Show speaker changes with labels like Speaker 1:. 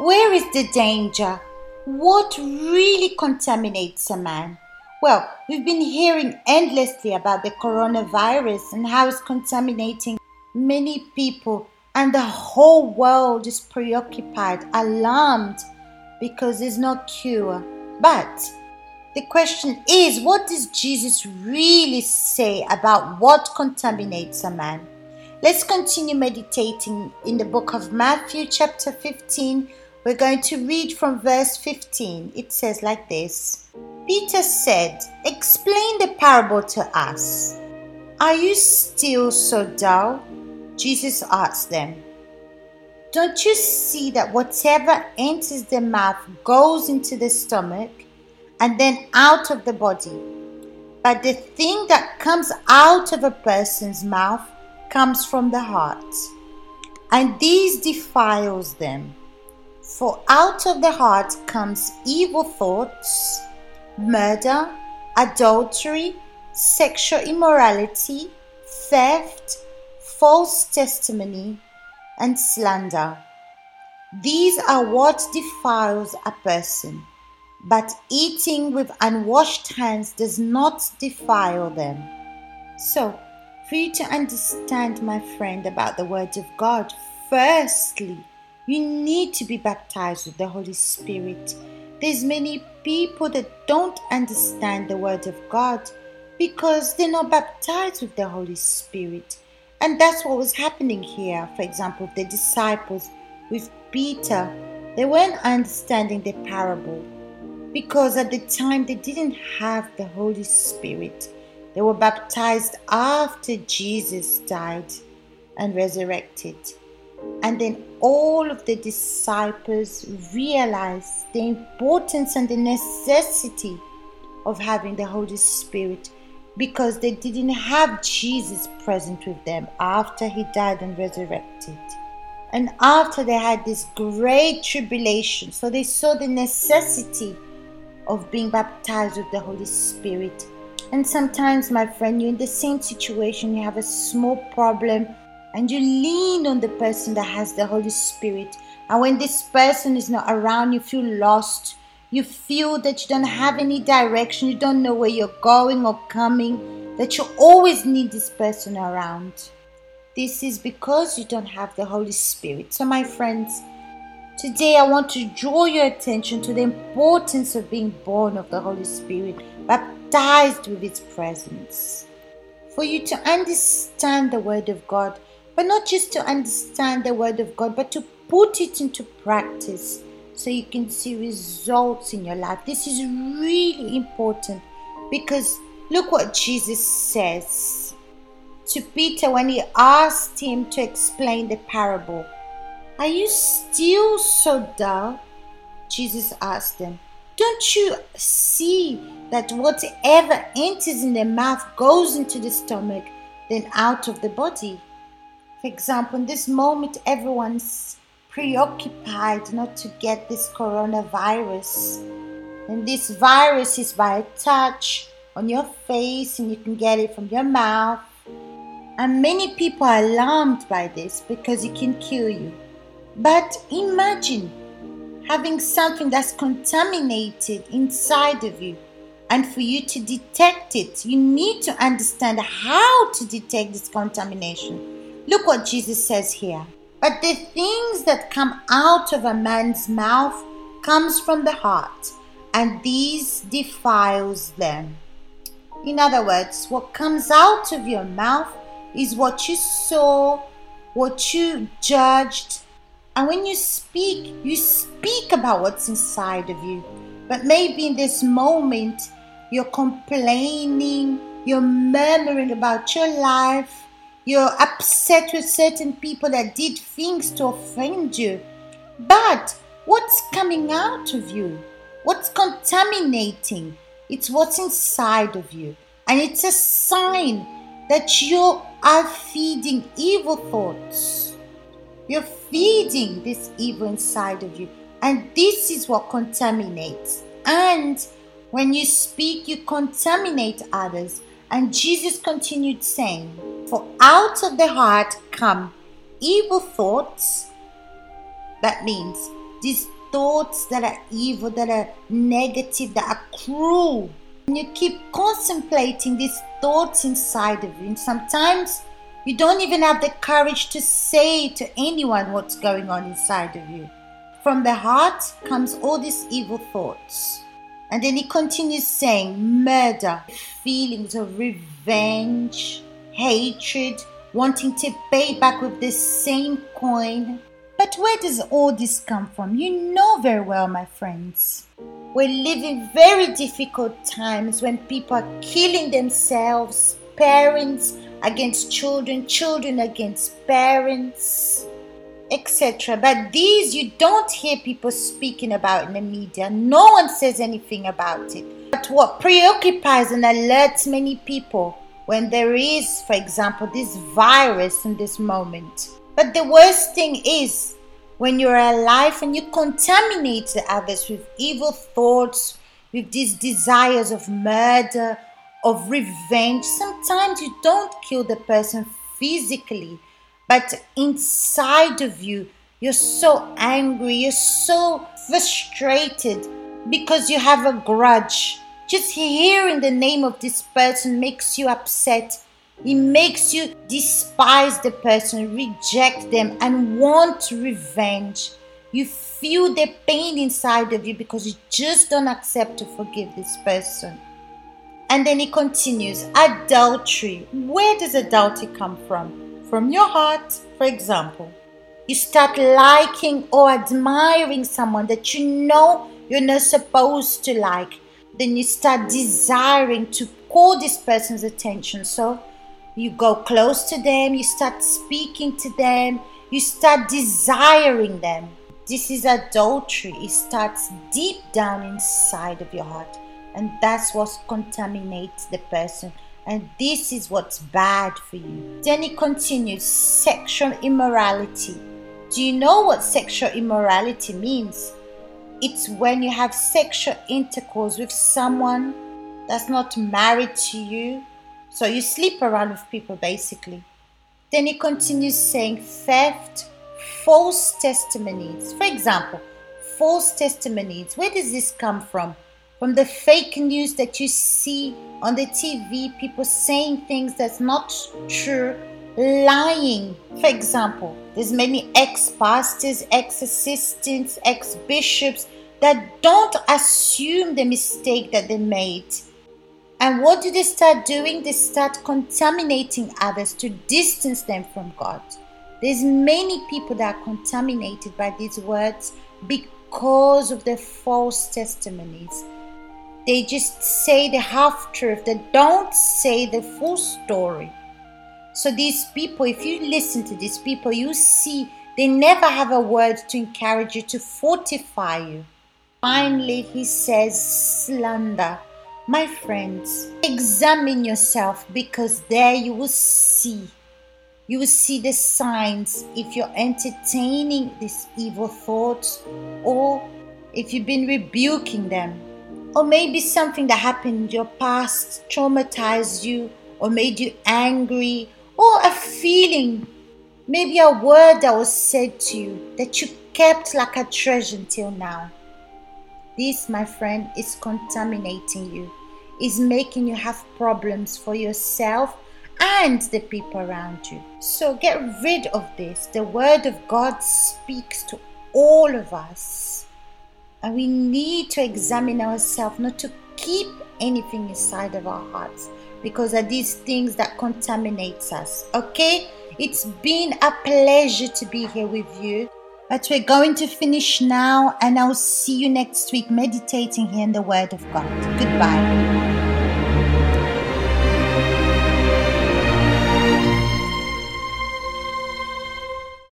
Speaker 1: Where is the danger? What really contaminates a man? Well, we've been hearing endlessly about the coronavirus and how it's contaminating many people, and the whole world is preoccupied, alarmed because there's no cure. But the question is what does Jesus really say about what contaminates a man? Let's continue meditating in the book of Matthew, chapter 15. We're going to read from verse 15. It says like this Peter said, Explain the parable to us. Are you still so dull? Jesus asked them. Don't you see that whatever enters the mouth goes into the stomach and then out of the body? But the thing that comes out of a person's mouth comes from the heart, and these defiles them. For out of the heart comes evil thoughts, murder, adultery, sexual immorality, theft, false testimony, and slander. These are what defiles a person, but eating with unwashed hands does not defile them. So, for you to understand, my friend, about the Word of God, firstly, you need to be baptized with the Holy Spirit. There's many people that don't understand the Word of God because they're not baptized with the Holy Spirit. And that's what was happening here. For example, the disciples with Peter, they weren't understanding the parable because at the time they didn't have the Holy Spirit. They were baptized after Jesus died and resurrected. And then all of the disciples realized the importance and the necessity of having the Holy Spirit because they didn't have Jesus present with them after he died and resurrected. And after they had this great tribulation, so they saw the necessity of being baptized with the Holy Spirit and sometimes, my friend, you're in the same situation, you have a small problem, and you lean on the person that has the Holy Spirit. And when this person is not around, you feel lost. You feel that you don't have any direction, you don't know where you're going or coming, that you always need this person around. This is because you don't have the Holy Spirit. So, my friends, Today, I want to draw your attention to the importance of being born of the Holy Spirit, baptized with His presence. For you to understand the Word of God, but not just to understand the Word of God, but to put it into practice so you can see results in your life. This is really important because look what Jesus says to Peter when he asked him to explain the parable. Are you still so dull? Jesus asked them. Don't you see that whatever enters in the mouth goes into the stomach, then out of the body? For example, in this moment, everyone's preoccupied not to get this coronavirus. And this virus is by a touch on your face, and you can get it from your mouth. And many people are alarmed by this because it can kill you. But imagine having something that's contaminated inside of you. And for you to detect it, you need to understand how to detect this contamination. Look what Jesus says here. But the things that come out of a man's mouth comes from the heart, and these defiles them. In other words, what comes out of your mouth is what you saw, what you judged, and when you speak, you speak about what's inside of you. But maybe in this moment, you're complaining, you're murmuring about your life, you're upset with certain people that did things to offend you. But what's coming out of you? What's contaminating? It's what's inside of you. And it's a sign that you are feeding evil thoughts you're feeding this evil inside of you. And this is what contaminates. And when you speak, you contaminate others. And Jesus continued saying, For out of the heart come evil thoughts. That means these thoughts that are evil, that are negative, that are cruel. And you keep contemplating these thoughts inside of you. And sometimes you don't even have the courage to say to anyone what's going on inside of you. From the heart comes all these evil thoughts. And then he continues saying murder, feelings of revenge, hatred, wanting to pay back with the same coin. But where does all this come from? You know very well, my friends. We're living very difficult times when people are killing themselves, parents against children, children against parents etc. But these you don't hear people speaking about in the media. No one says anything about it. But what preoccupies and alerts many people when there is, for example, this virus in this moment. But the worst thing is when you're alive and you contaminate the others with evil thoughts, with these desires of murder, of revenge. Sometimes you don't kill the person physically but inside of you, you're so angry, you're so frustrated because you have a grudge. Just hearing the name of this person makes you upset. It makes you despise the person, reject them, and want revenge. You feel the pain inside of you because you just don't accept to forgive this person. And then he continues adultery. Where does adultery come from? from your heart, for example, you start liking or admiring someone that you know you're not supposed to like, then you start desiring to call this person's attention. So you go close to them, you start speaking to them, you start desiring them. This is adultery. It starts deep down inside of your heart, and that's what contaminates the person and this is what's bad for you. Then he continues sexual immorality. Do you know what sexual immorality means? It's when you have sexual intercourse with someone that's not married to you. So you sleep around with people basically. Then he continues saying theft, false testimonies. For example, false testimonies. Where does this come from? from the fake news that you see on the TV, people saying things that's not true, lying. For example, there's many ex-pastors, ex-assistants, ex-bishops that don't assume the mistake that they made. And what do they start doing? They start contaminating others to distance them from God. There's many people that are contaminated by these words because of the false testimonies they just say the half truth, they don't say the full story. So, these people, if you listen to these people, you see they never have a word to encourage you, to fortify you. Finally, he says, slander. My friends, examine yourself because there you will see. You will see the signs if you're entertaining these evil thoughts or if you've been rebuking them or maybe something that happened in your past traumatized you or made you angry, or a feeling, maybe a word that was said to you that you kept like a treasure until now. This, my friend, is contaminating you, is making you have problems for yourself and the people around you. So get rid of this. The Word of God speaks to all of us and we need to examine ourselves, not to keep anything inside of our hearts because of these things that contaminates us. Okay? It's been a pleasure to be here with you. But we're going to finish now, and I'll see you next week meditating here in the Word of God. Goodbye.